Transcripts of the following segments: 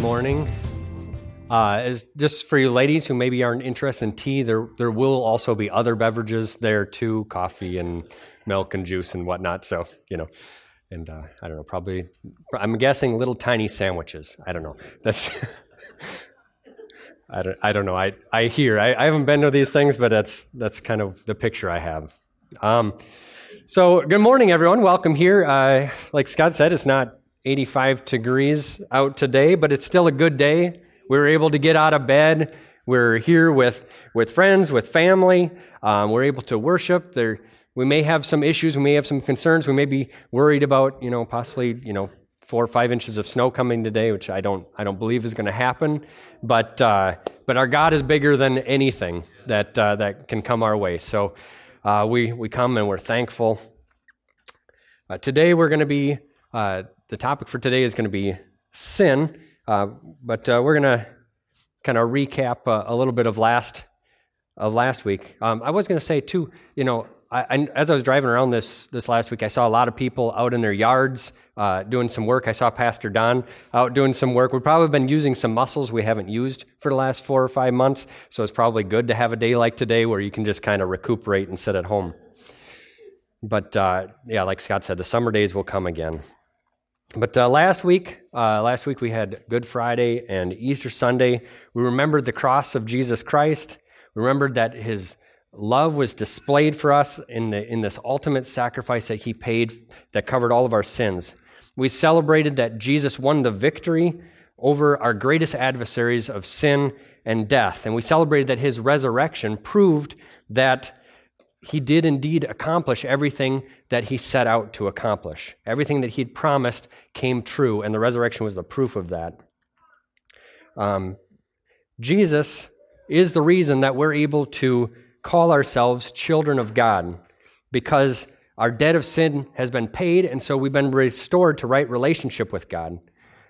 morning. Uh, as just for you ladies who maybe aren't interested in tea, there there will also be other beverages there too, coffee and milk and juice and whatnot. So you know, and uh, I don't know, probably I'm guessing little tiny sandwiches. I don't know. That's I don't I don't know. I I hear I, I haven't been to these things, but that's that's kind of the picture I have. Um, so good morning, everyone. Welcome here. Uh, like Scott said, it's not 85 degrees out today, but it's still a good day. We were able to get out of bed. We're here with, with friends, with family. Um, we're able to worship. There, we may have some issues. We may have some concerns. We may be worried about, you know, possibly, you know, four or five inches of snow coming today, which I don't, I don't believe is going to happen. But, uh, but our God is bigger than anything that, uh, that can come our way. So uh, we, we come and we're thankful. Uh, today we're going to be uh, the topic for today is going to be sin, uh, but uh, we're going to kind of recap uh, a little bit of last of last week. Um, I was going to say too, you know, I, I, as I was driving around this this last week, I saw a lot of people out in their yards uh, doing some work. I saw Pastor Don out doing some work. We've probably been using some muscles we haven't used for the last four or five months, so it's probably good to have a day like today where you can just kind of recuperate and sit at home. But uh, yeah, like Scott said, the summer days will come again. But uh, last week, uh, last week we had Good Friday and Easter Sunday. We remembered the cross of Jesus Christ. We remembered that His love was displayed for us in the in this ultimate sacrifice that He paid that covered all of our sins. We celebrated that Jesus won the victory over our greatest adversaries of sin and death, and we celebrated that His resurrection proved that he did indeed accomplish everything that he set out to accomplish. Everything that he'd promised came true, and the resurrection was the proof of that. Um, Jesus is the reason that we're able to call ourselves children of God because our debt of sin has been paid, and so we've been restored to right relationship with God.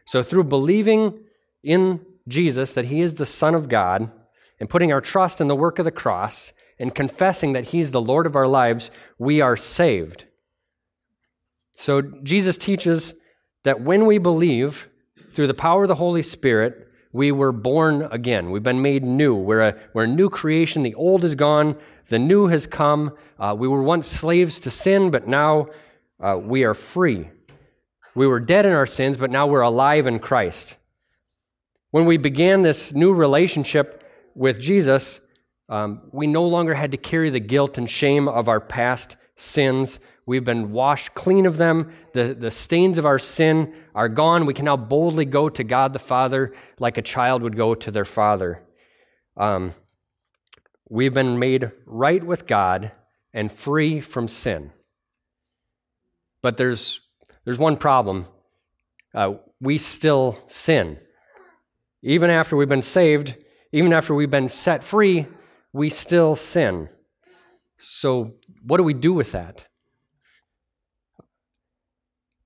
So, through believing in Jesus, that he is the Son of God, and putting our trust in the work of the cross, and confessing that He's the Lord of our lives, we are saved. So Jesus teaches that when we believe through the power of the Holy Spirit, we were born again. We've been made new. We're a, we're a new creation. The old is gone, the new has come. Uh, we were once slaves to sin, but now uh, we are free. We were dead in our sins, but now we're alive in Christ. When we began this new relationship with Jesus, um, we no longer had to carry the guilt and shame of our past sins. We've been washed clean of them. The, the stains of our sin are gone. We can now boldly go to God the Father like a child would go to their father. Um, we've been made right with God and free from sin. But there's, there's one problem. Uh, we still sin. Even after we've been saved, even after we've been set free, we still sin. So, what do we do with that?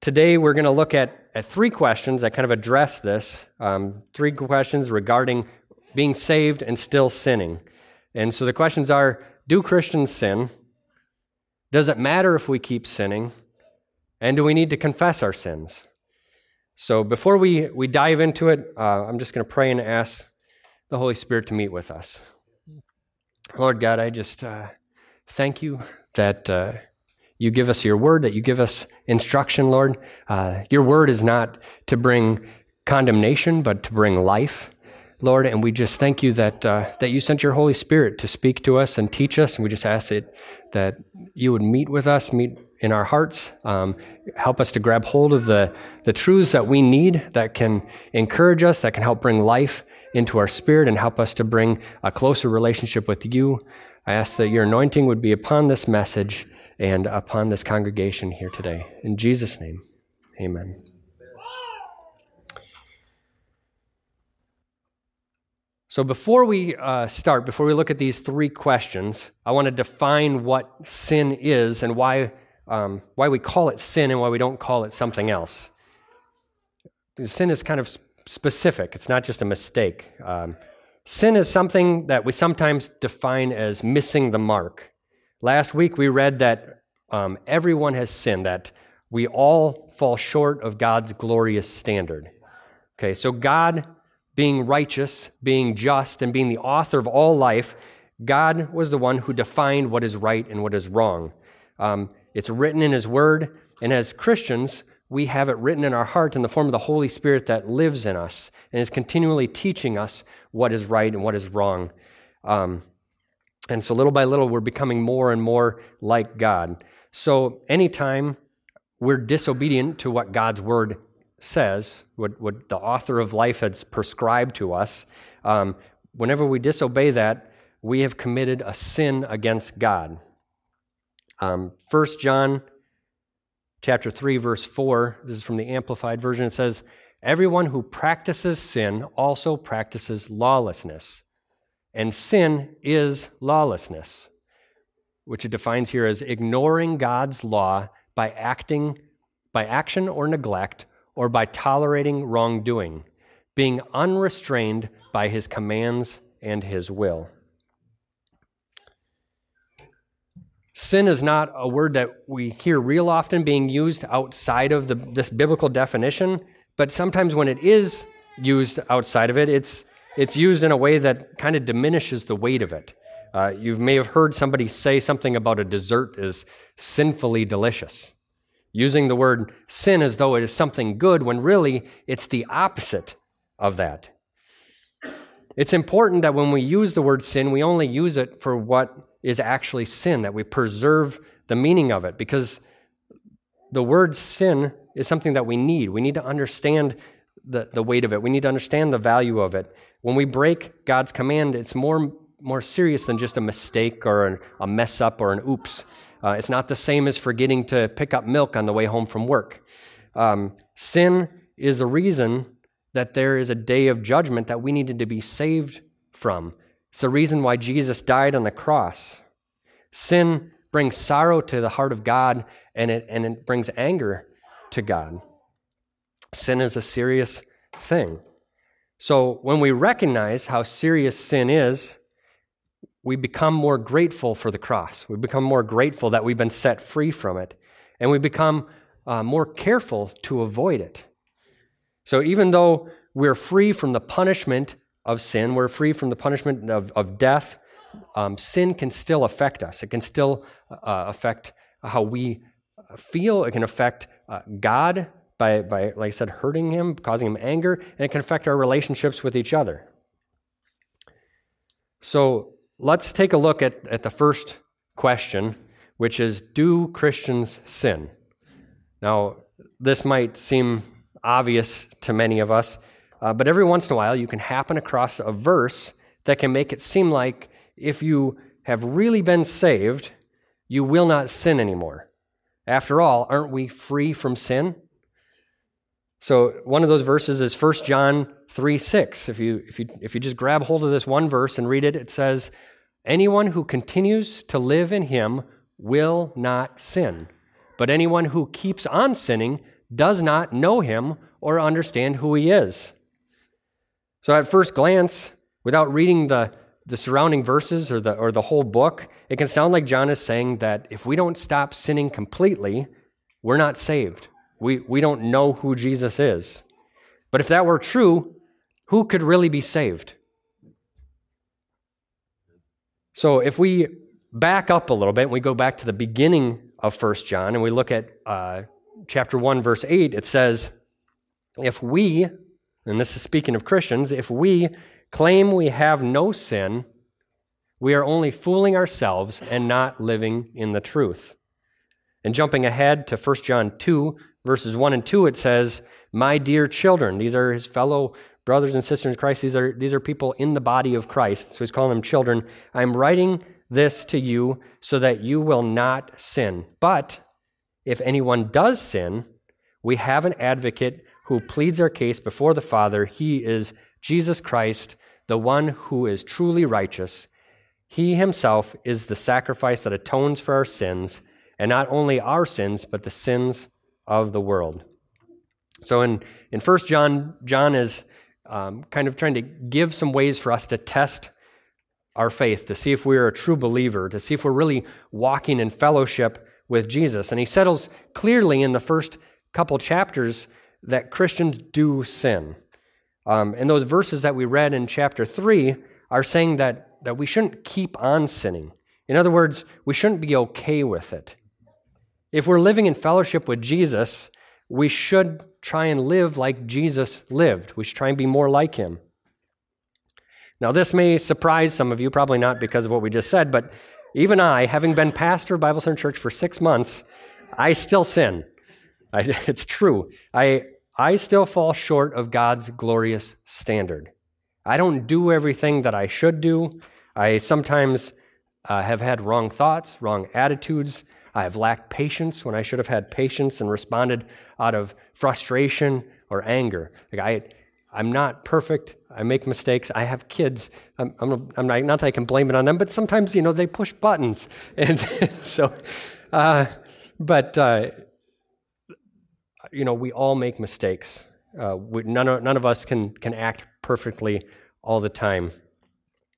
Today, we're going to look at, at three questions that kind of address this. Um, three questions regarding being saved and still sinning. And so the questions are Do Christians sin? Does it matter if we keep sinning? And do we need to confess our sins? So before we, we dive into it, uh, I'm just going to pray and ask the Holy Spirit to meet with us. Lord God, I just uh, thank you that uh, you give us your word, that you give us instruction, Lord. Uh, your word is not to bring condemnation, but to bring life. Lord, and we just thank you that uh, that you sent your Holy Spirit to speak to us and teach us, and we just ask it that you would meet with us, meet in our hearts, um, help us to grab hold of the the truths that we need that can encourage us, that can help bring life into our spirit and help us to bring a closer relationship with you. I ask that your anointing would be upon this message and upon this congregation here today. In Jesus' name, amen. So, before we uh, start, before we look at these three questions, I want to define what sin is and why, um, why we call it sin and why we don't call it something else. Sin is kind of specific, it's not just a mistake. Um, sin is something that we sometimes define as missing the mark. Last week we read that um, everyone has sinned, that we all fall short of God's glorious standard. Okay, so God being righteous, being just, and being the author of all life, God was the one who defined what is right and what is wrong. Um, it's written in His Word, and as Christians, we have it written in our heart in the form of the Holy Spirit that lives in us and is continually teaching us what is right and what is wrong. Um, and so, little by little, we're becoming more and more like God. So, anytime we're disobedient to what God's word says, what, what the author of life has prescribed to us, um, whenever we disobey that, we have committed a sin against God. Um, 1 John chapter 3, verse 4, this is from the Amplified Version, it says, Everyone who practices sin also practices lawlessness. And sin is lawlessness, which it defines here as ignoring God's law by acting by action or neglect or by tolerating wrongdoing, being unrestrained by his commands and his will. Sin is not a word that we hear real often being used outside of the, this biblical definition, but sometimes when it is used outside of it, it's, it's used in a way that kind of diminishes the weight of it. Uh, you may have heard somebody say something about a dessert is sinfully delicious, using the word sin as though it is something good, when really it's the opposite of that. It's important that when we use the word sin, we only use it for what is actually sin, that we preserve the meaning of it, because the word sin is something that we need. We need to understand the, the weight of it, we need to understand the value of it. When we break God's command, it's more, more serious than just a mistake or an, a mess up or an oops. Uh, it's not the same as forgetting to pick up milk on the way home from work. Um, sin is a reason that there is a day of judgment that we needed to be saved from. It's the reason why Jesus died on the cross. Sin brings sorrow to the heart of God and it, and it brings anger to God. Sin is a serious thing. So when we recognize how serious sin is, we become more grateful for the cross. We become more grateful that we've been set free from it. And we become uh, more careful to avoid it. So even though we're free from the punishment of sin, we're free from the punishment of, of death, um, sin can still affect us. It can still uh, affect how we feel. It can affect uh, God by, by, like I said, hurting him, causing him anger, and it can affect our relationships with each other. So let's take a look at, at the first question, which is Do Christians sin? Now, this might seem obvious to many of us, uh, but every once in a while, you can happen across a verse that can make it seem like if you have really been saved, you will not sin anymore. After all, aren't we free from sin? So one of those verses is 1 John 3 6. If you, if, you, if you just grab hold of this one verse and read it, it says, Anyone who continues to live in him will not sin. But anyone who keeps on sinning does not know him or understand who he is. So, at first glance, without reading the, the surrounding verses or the, or the whole book, it can sound like John is saying that if we don't stop sinning completely, we're not saved. We, we don't know who Jesus is. But if that were true, who could really be saved? So if we back up a little bit and we go back to the beginning of 1 John and we look at uh, chapter 1, verse 8, it says, If we and this is speaking of Christians, if we claim we have no sin, we are only fooling ourselves and not living in the truth. And jumping ahead to 1 John 2, verses 1 and 2, it says, My dear children, these are his fellow brothers and sisters in Christ. These are, these are people in the body of Christ. So he's calling them children. I'm writing this to you so that you will not sin. But if anyone does sin, we have an advocate who pleads our case before the Father. He is Jesus Christ, the one who is truly righteous. He himself is the sacrifice that atones for our sins, and not only our sins, but the sins of the world. So in, in 1 John, John is um, kind of trying to give some ways for us to test our faith, to see if we're a true believer, to see if we're really walking in fellowship with Jesus. And he settles clearly in the first couple chapters that Christians do sin. Um, and those verses that we read in chapter 3 are saying that, that we shouldn't keep on sinning. In other words, we shouldn't be okay with it. If we're living in fellowship with Jesus, we should try and live like Jesus lived. We should try and be more like him. Now, this may surprise some of you, probably not because of what we just said, but even I, having been pastor of Bible Center Church for six months, I still sin. I, it's true. I, I still fall short of God's glorious standard. I don't do everything that I should do. I sometimes uh, have had wrong thoughts, wrong attitudes. I have lacked patience when I should have had patience and responded out of frustration or anger. Like I, I'm not perfect. I make mistakes. I have kids. I'm, I'm, I'm not, not, that I can blame it on them, but sometimes, you know, they push buttons. And so, uh, but, uh, you know, we all make mistakes. Uh, we, none, of, none of us can, can act perfectly all the time.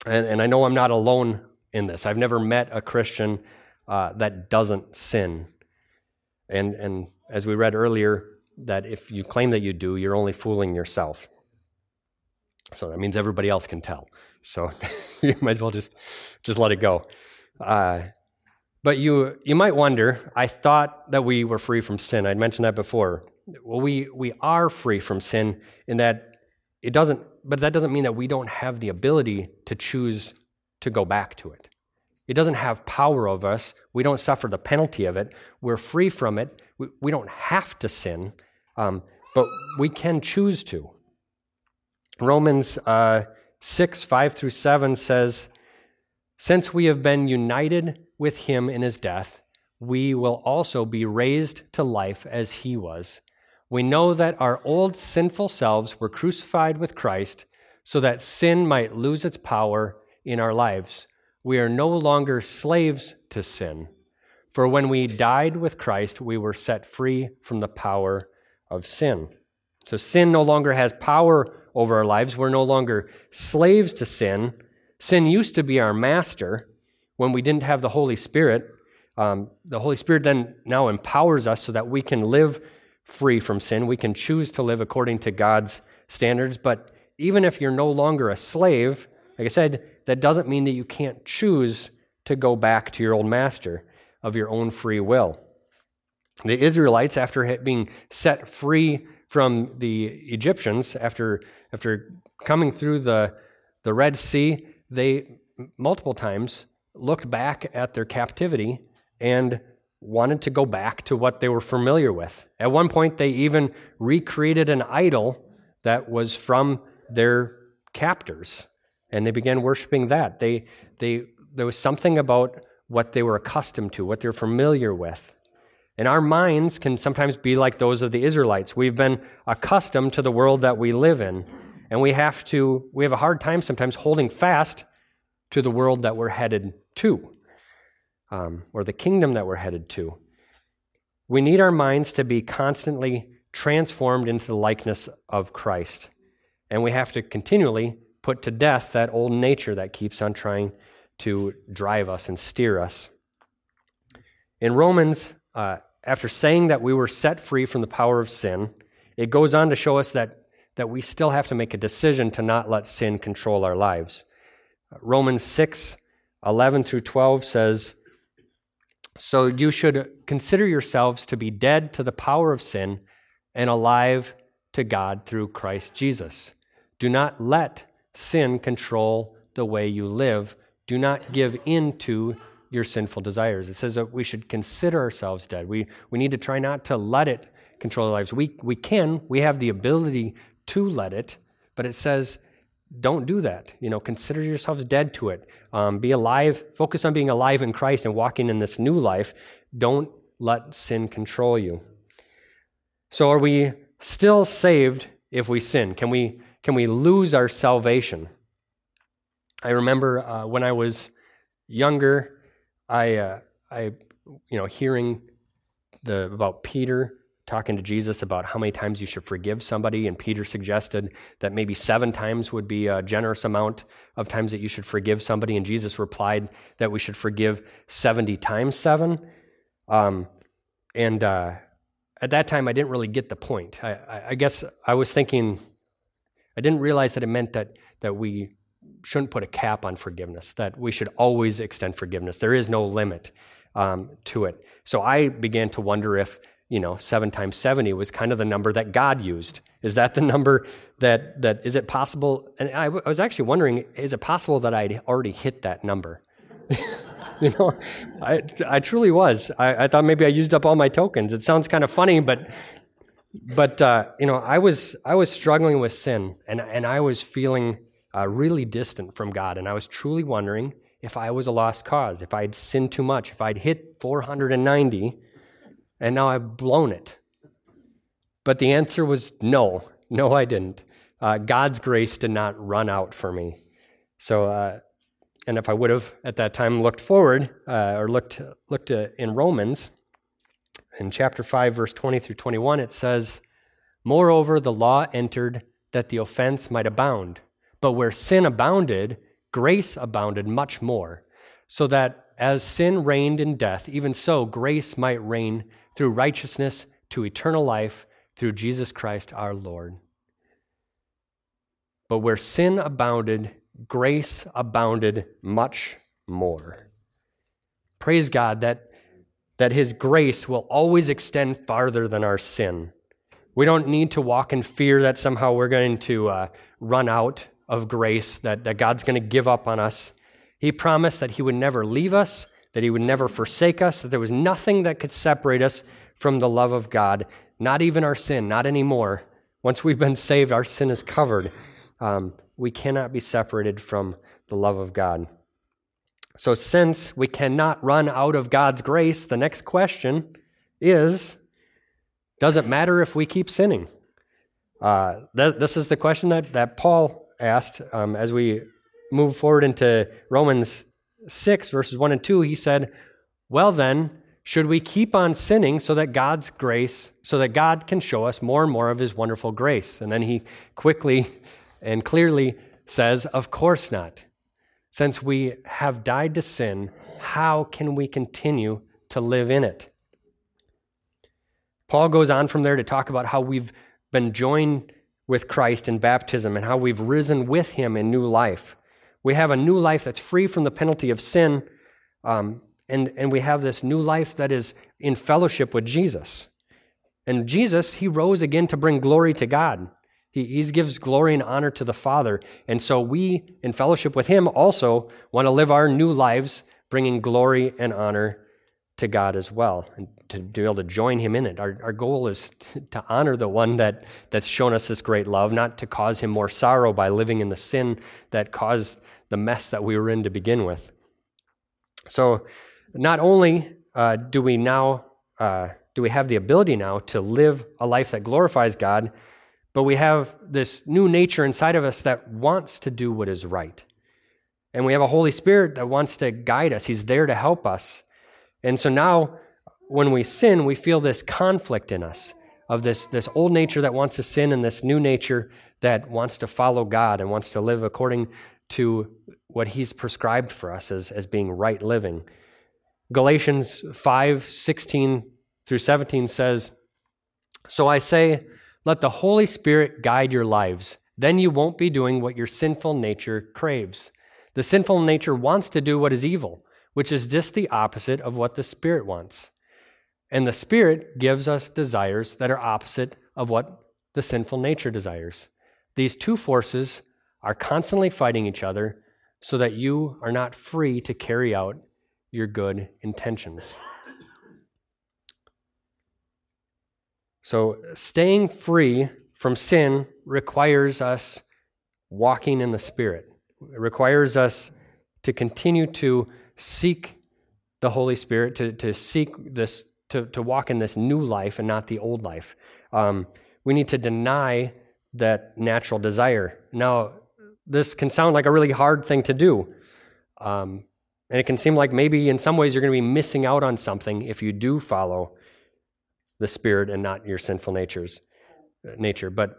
And, and I know I'm not alone in this. I've never met a Christian uh, that doesn't sin. And, and as we read earlier, that if you claim that you do, you're only fooling yourself. So that means everybody else can tell. So you might as well just, just let it go. Uh, but you, you might wonder, I thought that we were free from sin. I'd mentioned that before. Well, we, we are free from sin in that it doesn't, but that doesn't mean that we don't have the ability to choose to go back to it. It doesn't have power over us. We don't suffer the penalty of it. We're free from it. We, we don't have to sin, um, but we can choose to. Romans uh, 6, 5 through 7 says, Since we have been united with him in his death, we will also be raised to life as he was. We know that our old sinful selves were crucified with Christ so that sin might lose its power in our lives. We are no longer slaves to sin. For when we died with Christ, we were set free from the power of sin. So sin no longer has power over our lives. We're no longer slaves to sin. Sin used to be our master when we didn't have the Holy Spirit. Um, the Holy Spirit then now empowers us so that we can live free from sin. We can choose to live according to God's standards. But even if you're no longer a slave, like I said, that doesn't mean that you can't choose to go back to your old master of your own free will. The Israelites, after being set free from the Egyptians, after, after coming through the, the Red Sea, they multiple times looked back at their captivity and wanted to go back to what they were familiar with. At one point, they even recreated an idol that was from their captors, and they began worshiping that. They, they, there was something about what they were accustomed to, what they're familiar with. And our minds can sometimes be like those of the Israelites. We've been accustomed to the world that we live in, and we have to we have a hard time sometimes holding fast to the world that we're headed to, um, or the kingdom that we're headed to. We need our minds to be constantly transformed into the likeness of Christ, and we have to continually put to death that old nature that keeps on trying to drive us and steer us. In Romans, uh, after saying that we were set free from the power of sin, it goes on to show us that, that we still have to make a decision to not let sin control our lives. Romans 6 11 through 12 says, So you should consider yourselves to be dead to the power of sin and alive to God through Christ Jesus. Do not let sin control the way you live do not give in to your sinful desires. It says that we should consider ourselves dead. We, we need to try not to let it control our lives. We, we can, we have the ability to let it, but it says don't do that. You know, consider yourselves dead to it. Um, be alive, focus on being alive in Christ and walking in this new life. Don't let sin control you. So are we still saved if we sin? Can we, can we lose our salvation? I remember uh, when I was younger, I, uh, I, you know, hearing the about Peter talking to Jesus about how many times you should forgive somebody, and Peter suggested that maybe seven times would be a generous amount of times that you should forgive somebody, and Jesus replied that we should forgive seventy times seven. Um, and uh, at that time, I didn't really get the point. I, I, I guess I was thinking I didn't realize that it meant that, that we shouldn't put a cap on forgiveness, that we should always extend forgiveness. There is no limit um, to it. So I began to wonder if, you know, seven times 70 was kind of the number that God used. Is that the number that, that is it possible? And I, w- I was actually wondering, is it possible that I'd already hit that number? you know, I, I truly was. I, I thought maybe I used up all my tokens. It sounds kind of funny, but but uh, you know, I was I was struggling with sin, and and I was feeling uh, really distant from God, and I was truly wondering if I was a lost cause, if I'd sinned too much, if I'd hit 490, and now I've blown it. But the answer was no, no, I didn't. Uh, God's grace did not run out for me. So, uh, and if I would have at that time looked forward uh, or looked looked uh, in Romans, in chapter 5, verse 20 through 21, it says, Moreover, the law entered that the offense might abound. But where sin abounded, grace abounded much more, so that as sin reigned in death, even so grace might reign through righteousness to eternal life through Jesus Christ our Lord. But where sin abounded, grace abounded much more. Praise God that that His grace will always extend farther than our sin. We don't need to walk in fear that somehow we're going to uh, run out of grace, that, that God's going to give up on us. He promised that He would never leave us, that He would never forsake us, that there was nothing that could separate us from the love of God, not even our sin, not anymore. Once we've been saved, our sin is covered. Um, we cannot be separated from the love of God. So, since we cannot run out of God's grace, the next question is Does it matter if we keep sinning? Uh, th- this is the question that, that Paul asked um, as we move forward into Romans 6, verses 1 and 2. He said, Well, then, should we keep on sinning so that God's grace, so that God can show us more and more of his wonderful grace? And then he quickly and clearly says, Of course not. Since we have died to sin, how can we continue to live in it? Paul goes on from there to talk about how we've been joined with Christ in baptism and how we've risen with him in new life. We have a new life that's free from the penalty of sin, um, and, and we have this new life that is in fellowship with Jesus. And Jesus, he rose again to bring glory to God. He, gives glory and honor to the Father. And so we, in fellowship with Him, also want to live our new lives bringing glory and honor to God as well, and to, be able to join Him in it. Our, our goal is to honor the one that, that's shown us this great love, not to cause Him more sorrow by living in the sin that caused the mess that we were in to begin with. So, not only uh, do we now uh, do we have the ability now to live a life that glorifies God, but we have this new nature inside of us that wants to do what is right. And we have a Holy Spirit that wants to guide us. He's there to help us. And so now, when we sin, we feel this conflict in us of this, this old nature that wants to sin and this new nature that wants to follow God and wants to live according to what He's prescribed for us as, as being right living. Galatians 5 16 through 17 says, So I say, let the Holy Spirit guide your lives. Then you won't be doing what your sinful nature craves. The sinful nature wants to do what is evil, which is just the opposite of what the Spirit wants. And the Spirit gives us desires that are opposite of what the sinful nature desires. These two forces are constantly fighting each other so that you are not free to carry out your good intentions. So, staying free from sin requires us walking in the Spirit. It requires us to continue to seek the Holy Spirit, to, to seek this, to, to walk in this new life and not the old life. Um, we need to deny that natural desire. Now, this can sound like a really hard thing to do. Um, and it can seem like maybe in some ways you're going to be missing out on something if you do follow the spirit and not your sinful nature's uh, nature. But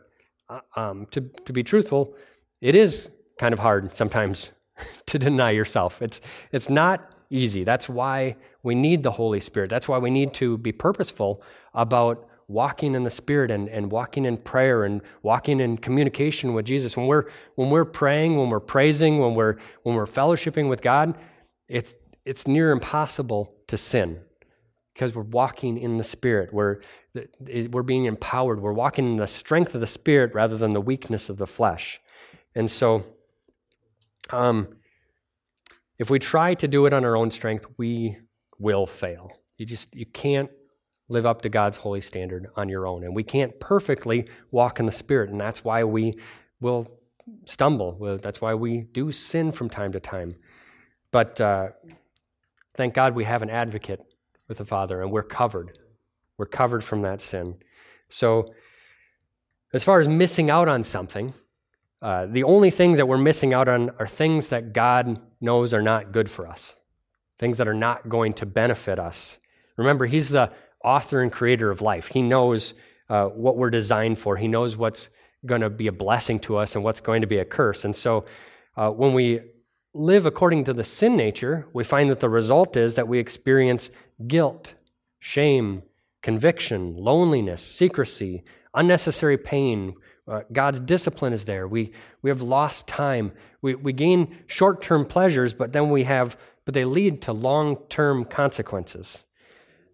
uh, um, to, to be truthful, it is kind of hard sometimes to deny yourself. It's, it's not easy. That's why we need the Holy Spirit. That's why we need to be purposeful about walking in the Spirit and, and walking in prayer and walking in communication with Jesus, when we're, when we're praying, when we're praising, when we're, when we're fellowshipping with God, it's, it's near impossible to sin because we're walking in the Spirit. We're, we're being empowered. We're walking in the strength of the Spirit rather than the weakness of the flesh. And so, um, if we try to do it on our own strength, we will fail. You just you can't live up to God's holy standard on your own, and we can't perfectly walk in the Spirit, and that's why we will stumble. That's why we do sin from time to time. But uh, thank God we have an advocate with the Father, and we're covered. We're covered from that sin. So, as far as missing out on something, uh, the only things that we're missing out on are things that God knows are not good for us, things that are not going to benefit us. Remember, He's the author and creator of life. He knows uh, what we're designed for, He knows what's going to be a blessing to us and what's going to be a curse. And so, uh, when we live according to the sin nature, we find that the result is that we experience guilt, shame, conviction, loneliness, secrecy, unnecessary pain. Uh, God's discipline is there. We, we have lost time. We, we gain short term pleasures, but then we have, but they lead to long term consequences.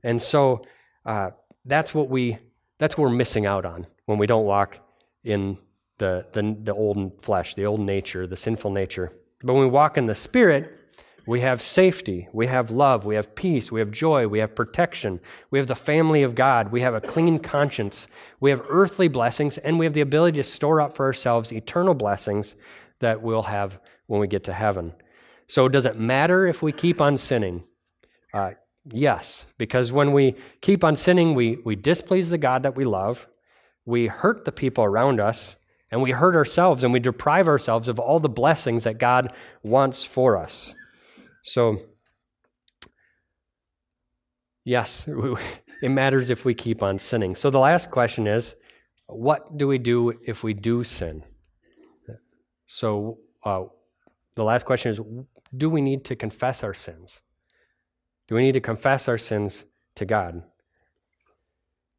And so uh, that's what we, that's what we're missing out on when we don't walk in the, the, the old flesh, the old nature, the sinful nature. But when we walk in the Spirit, we have safety, we have love, we have peace, we have joy, we have protection, we have the family of God, we have a clean conscience, we have earthly blessings, and we have the ability to store up for ourselves eternal blessings that we'll have when we get to heaven. So, does it matter if we keep on sinning? Uh, yes, because when we keep on sinning, we, we displease the God that we love, we hurt the people around us, and we hurt ourselves, and we deprive ourselves of all the blessings that God wants for us. So, yes, it matters if we keep on sinning. So, the last question is what do we do if we do sin? So, uh, the last question is do we need to confess our sins? Do we need to confess our sins to God?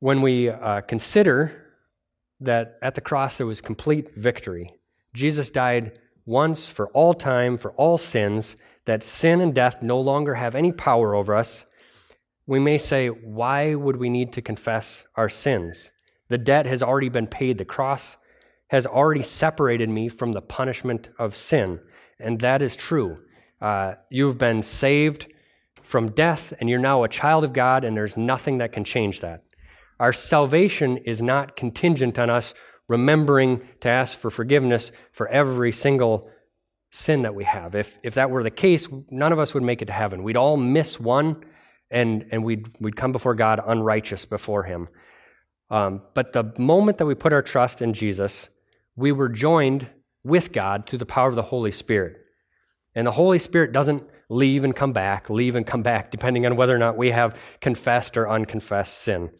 When we uh, consider that at the cross there was complete victory, Jesus died once for all time for all sins, that sin and death no longer have any power over us, we may say, why would we need to confess our sins? The debt has already been paid. The cross has already separated me from the punishment of sin. And that is true. Uh, you've been saved from death, and you're now a child of God, and there's nothing that can change that. Our salvation is not contingent on us remembering to ask for forgiveness for every single sin that we have. If, if that were the case, none of us would make it to heaven. We'd all miss one, and, and we'd, we'd come before God unrighteous before Him. Um, but the moment that we put our trust in Jesus, we were joined with God through the power of the Holy Spirit. And the Holy Spirit doesn't leave and come back, leave and come back, depending on whether or not we have confessed or unconfessed sin.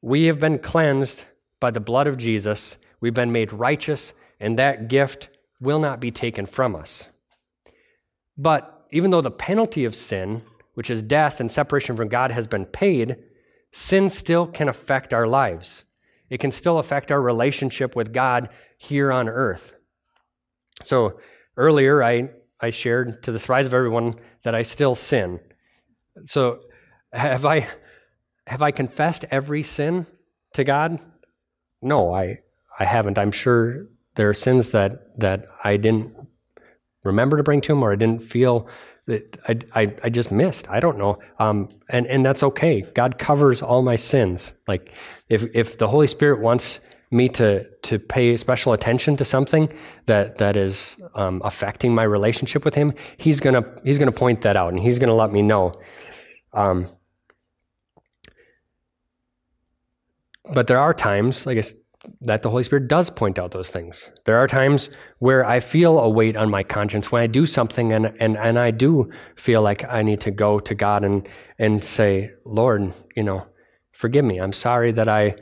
We have been cleansed by the blood of Jesus. We've been made righteous, and that gift will not be taken from us. But even though the penalty of sin, which is death and separation from God, has been paid, sin still can affect our lives. It can still affect our relationship with God here on earth. So earlier, I, I shared to the surprise of everyone that I still sin. So have I, have I confessed every sin to God? No, I, I haven't. I'm sure there are sins that, that I didn't remember to bring to Him or I didn't feel that I, I, I just missed. I don't know. Um, and, and that's okay. God covers all my sins. Like if, if the Holy Spirit wants me to, to pay special attention to something that, that is um, affecting my relationship with Him, He's to he's gonna point that out and He's to let me know. Um, but there are times, I guess, that the Holy Spirit does point out those things. There are times where I feel a weight on my conscience when I do something and, and, and I do feel like I need to go to God and, and say, Lord, you know, forgive me. I'm sorry that I,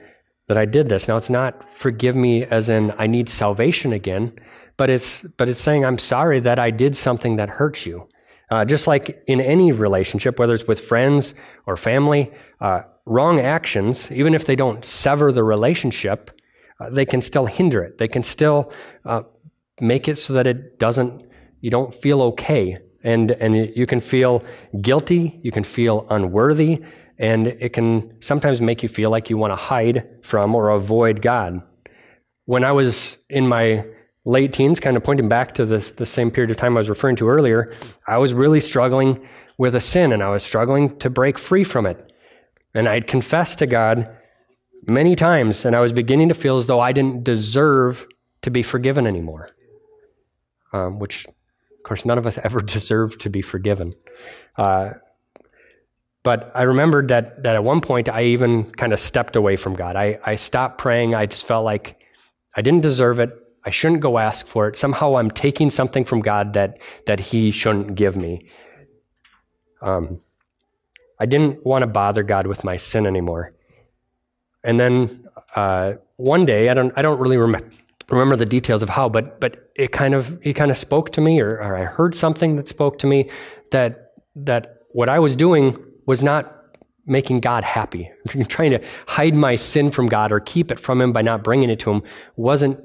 that I did this. Now it's not forgive me as in I need salvation again, but it's, but it's saying I'm sorry that I did something that hurts you. Uh, just like in any relationship, whether it's with friends or family, uh, wrong actions, even if they don't sever the relationship, uh, they can still hinder it. They can still uh, make it so that it doesn't, you don't feel okay. And, and you can feel guilty, you can feel unworthy, and it can sometimes make you feel like you want to hide from or avoid God. When I was in my late teens, kind of pointing back to this the same period of time I was referring to earlier, I was really struggling with a sin and I was struggling to break free from it. And I'd confessed to God many times, and I was beginning to feel as though I didn't deserve to be forgiven anymore. Um, which, of course, none of us ever deserve to be forgiven. Uh, but I remembered that that at one point I even kind of stepped away from God. I, I stopped praying. I just felt like I didn't deserve it. I shouldn't go ask for it. Somehow I'm taking something from God that that He shouldn't give me. Um, I didn't want to bother God with my sin anymore. And then uh, one day, I don't I don't really remember remember the details of how, but but it kind of he kind of spoke to me, or, or I heard something that spoke to me that that what I was doing was not making God happy. trying to hide my sin from God or keep it from Him by not bringing it to Him wasn't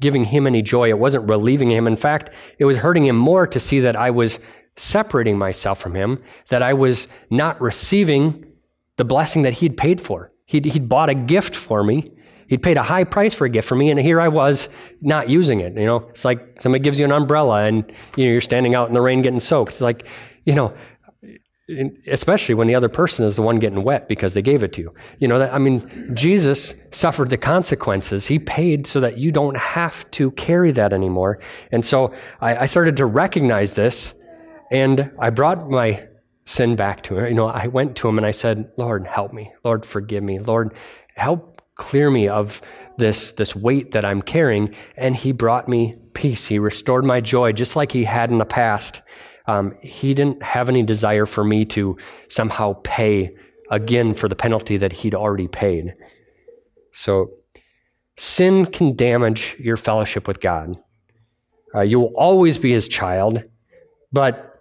giving Him any joy. It wasn't relieving Him. In fact, it was hurting Him more to see that I was separating myself from Him, that I was not receiving the blessing that He'd paid for. He'd, he'd bought a gift for me. He'd paid a high price for a gift for me, and here I was not using it. You know, it's like somebody gives you an umbrella, and you know you're standing out in the rain getting soaked. It's like, you know, especially when the other person is the one getting wet because they gave it to you. You know, that, I mean, Jesus suffered the consequences. He paid so that you don't have to carry that anymore. And so I, I started to recognize this, and I brought my sin back to him. You know, I went to him and I said, Lord, help me. Lord, forgive me. Lord, help clear me of this, this weight that I'm carrying. And he brought me peace. He restored my joy just like he had in the past. Um, he didn't have any desire for me to somehow pay again for the penalty that he'd already paid. So, sin can damage your fellowship with God. Uh, you will always be his child, but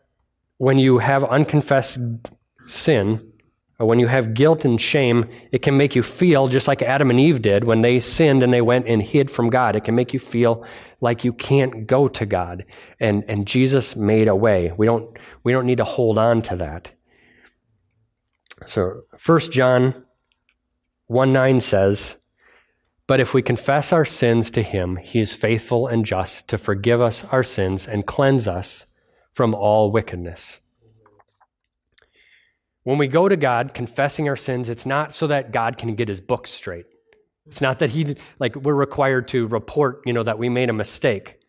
when you have unconfessed sin, when you have guilt and shame, it can make you feel just like Adam and Eve did when they sinned and they went and hid from God. It can make you feel like you can't go to God. And, and Jesus made a way. We don't, we don't need to hold on to that. So 1 John 1 9 says, But if we confess our sins to him, he is faithful and just to forgive us our sins and cleanse us from all wickedness. When we go to God confessing our sins, it's not so that God can get his books straight. It's not that he, like, we're required to report, you know, that we made a mistake.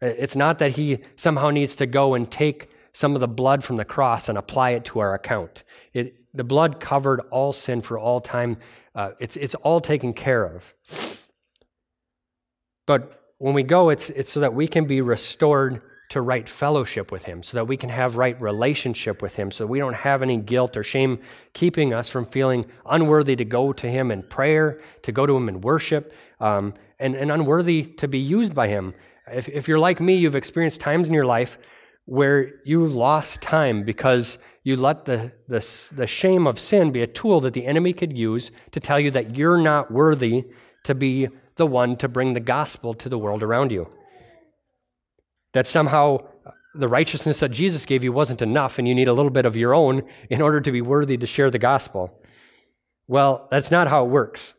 It's not that he somehow needs to go and take some of the blood from the cross and apply it to our account. It, the blood covered all sin for all time. Uh, it's, it's all taken care of. But when we go, it's, it's so that we can be restored to right fellowship with Him, so that we can have right relationship with Him, so we don't have any guilt or shame keeping us from feeling unworthy to go to Him in prayer, to go to Him in worship, um, and, and unworthy to be used by Him. If, if you're like me, you've experienced times in your life where you lost time because you let the, the, the shame of sin be a tool that the enemy could use to tell you that you're not worthy to be the one to bring the gospel to the world around you that somehow the righteousness that Jesus gave you wasn't enough and you need a little bit of your own in order to be worthy to share the gospel. Well, that's not how it works.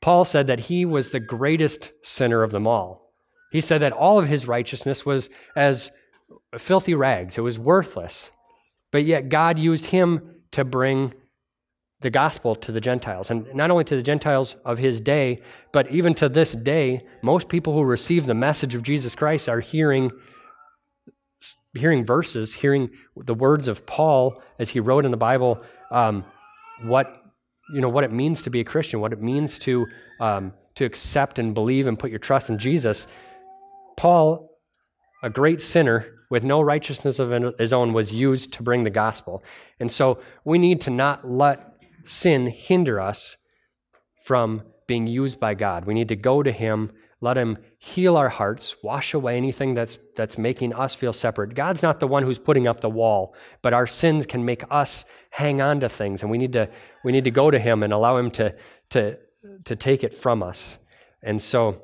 Paul said that he was the greatest sinner of them all. He said that all of his righteousness was as filthy rags, it was worthless. But yet God used him to bring the gospel to the Gentiles. And not only to the Gentiles of his day, but even to this day, most people who receive the message of Jesus Christ are hearing hearing verses, hearing the words of Paul as he wrote in the Bible, um, what you know what it means to be a Christian, what it means to um, to accept and believe and put your trust in Jesus. Paul, a great sinner with no righteousness of his own, was used to bring the gospel, and so we need to not let sin hinder us from being used by God. We need to go to Him Let him heal our hearts, wash away anything that's, that's making us feel separate. God's not the one who's putting up the wall, but our sins can make us hang on to things, and we need to, we need to go to him and allow him to, to, to take it from us. And so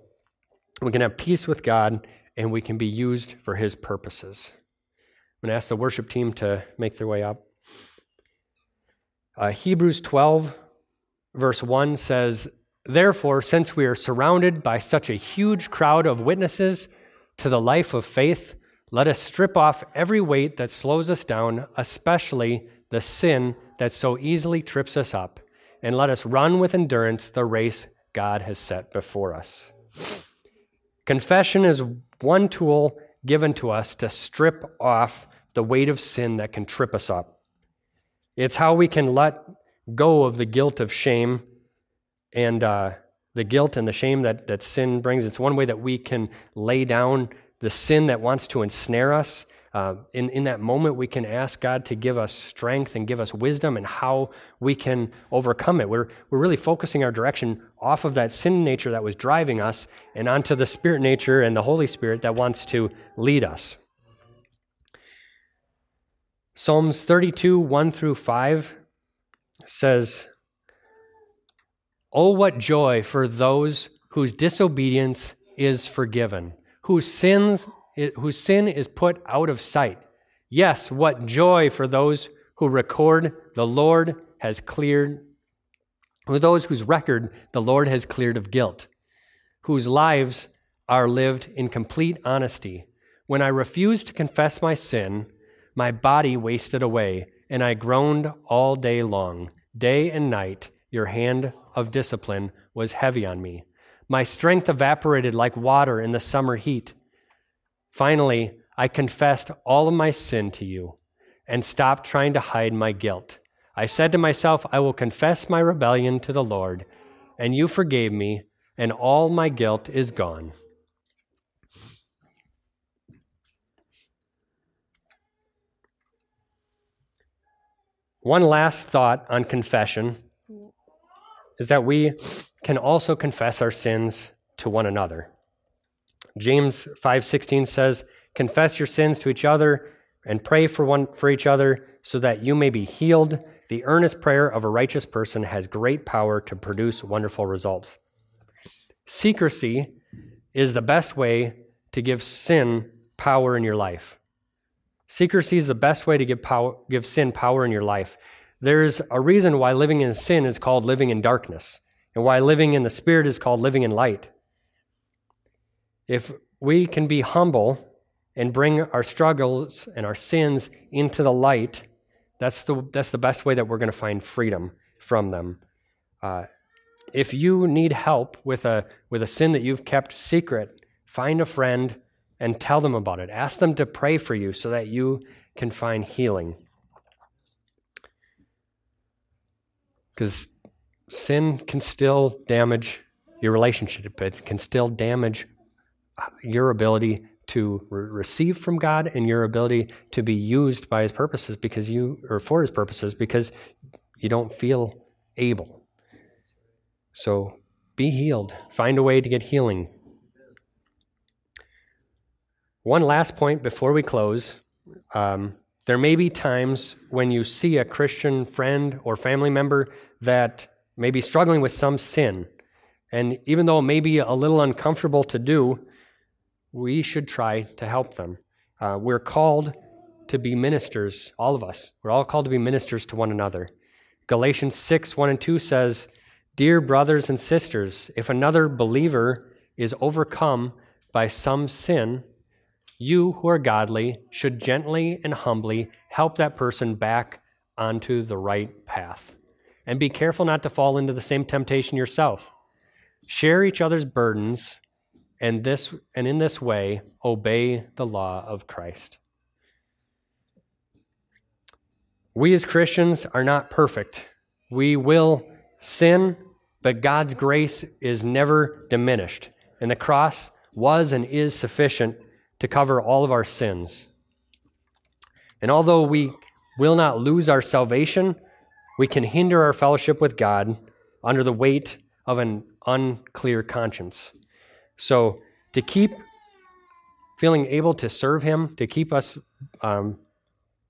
we can have peace with God and we can be used for his purposes. I'm going to ask the worship team to make their way up. Uh, Hebrews 12, verse 1 says, Therefore, since we are surrounded by such a huge crowd of witnesses to the life of faith, let us strip off every weight that slows us down, especially the sin that so easily trips us up, and let us run with endurance the race God has set before us. Confession is one tool given to us to strip off the weight of sin that can trip us up. It's how we can let go of the guilt of shame and uh, the guilt and the shame that, that sin brings. It's one way that we can lay down the sin that wants to ensnare us. Uh, in, in that moment, we can ask God to give us strength and give us wisdom and how we can overcome it. We're, we're really focusing our direction off of that sin nature that was driving us and onto the spirit nature and the Holy Spirit that wants to lead us. Psalms 32, 1 through 5 says, Oh, what joy for those whose disobedience is forgiven, whose sins whose sin is put out of sight. Yes, what joy for those who record the Lord has cleared, for those whose record the Lord has cleared of guilt, whose lives are lived in complete honesty. When I refuse to confess my sin, my body wasted away, and I groaned all day long. Day and night, your hand of discipline was heavy on me. My strength evaporated like water in the summer heat. Finally, I confessed all of my sin to you and stopped trying to hide my guilt. I said to myself, I will confess my rebellion to the Lord, and you forgave me, and all my guilt is gone. One last thought on confession is that we can also confess our sins to one another. James 5:16 says, "Confess your sins to each other and pray for one for each other so that you may be healed. The earnest prayer of a righteous person has great power to produce wonderful results." Secrecy is the best way to give sin power in your life. Secrecy is the best way to give, power, give sin power in your life. There's a reason why living in sin is called living in darkness, and why living in the Spirit is called living in light. If we can be humble and bring our struggles and our sins into the light, that's the, that's the best way that we're going to find freedom from them. Uh, if you need help with a, with a sin that you've kept secret, find a friend and tell them about it. Ask them to pray for you so that you can find healing. Because sin can still damage your relationship, it can still damage uh, your ability to re- receive from God and your ability to be used by his purposes because you or for his purposes because you don't feel able. So be healed. Find a way to get healing. One last point before we close. Um, there may be times when you see a Christian friend or family member that may be struggling with some sin. And even though it may be a little uncomfortable to do, we should try to help them. Uh, we're called to be ministers, all of us. We're all called to be ministers to one another. Galatians 6 1 and 2 says, Dear brothers and sisters, if another believer is overcome by some sin, you who are godly should gently and humbly help that person back onto the right path. And be careful not to fall into the same temptation yourself. Share each other's burdens and this and in this way obey the law of Christ. We as Christians are not perfect. We will sin, but God's grace is never diminished. And the cross was and is sufficient to cover all of our sins. And although we will not lose our salvation, we can hinder our fellowship with God under the weight of an unclear conscience. So to keep feeling able to serve Him, to keep us um,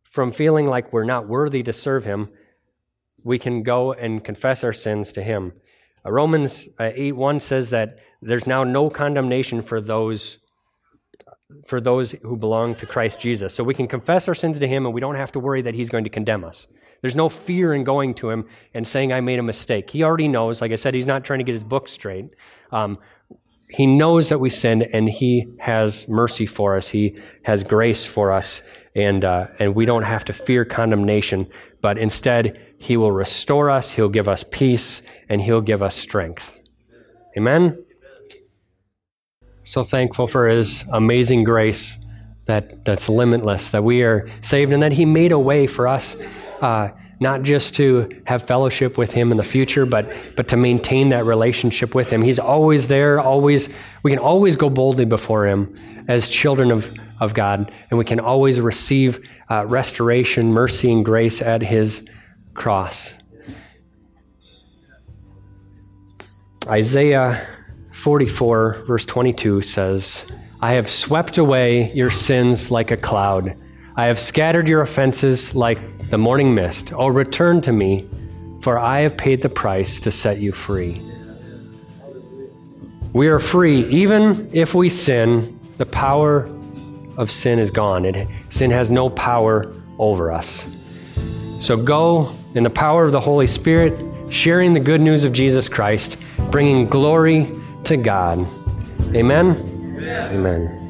from feeling like we're not worthy to serve Him, we can go and confess our sins to Him. Uh, Romans uh, 8 1 says that there's now no condemnation for those for those who belong to Christ Jesus. So we can confess our sins to him and we don't have to worry that he's going to condemn us. There's no fear in going to him and saying, I made a mistake. He already knows. Like I said, he's not trying to get his book straight. Um, he knows that we sin and he has mercy for us. He has grace for us. And, uh, and we don't have to fear condemnation, but instead, he will restore us, he'll give us peace, and he'll give us strength. Amen? So thankful for his amazing grace that, that's limitless, that we are saved, and that he made a way for us. Uh, not just to have fellowship with him in the future, but but to maintain that relationship with him. He's always there, always we can always go boldly before him as children of, of God, and we can always receive uh, restoration, mercy, and grace at his cross. Isaiah 44, verse 22 says, I have swept away your sins like a cloud. I have scattered your offenses like the morning mist. Oh, return to me, for I have paid the price to set you free. We are free. Even if we sin, the power of sin is gone. It, sin has no power over us. So go in the power of the Holy Spirit, sharing the good news of Jesus Christ, bringing glory to God. Amen. Amen. Amen.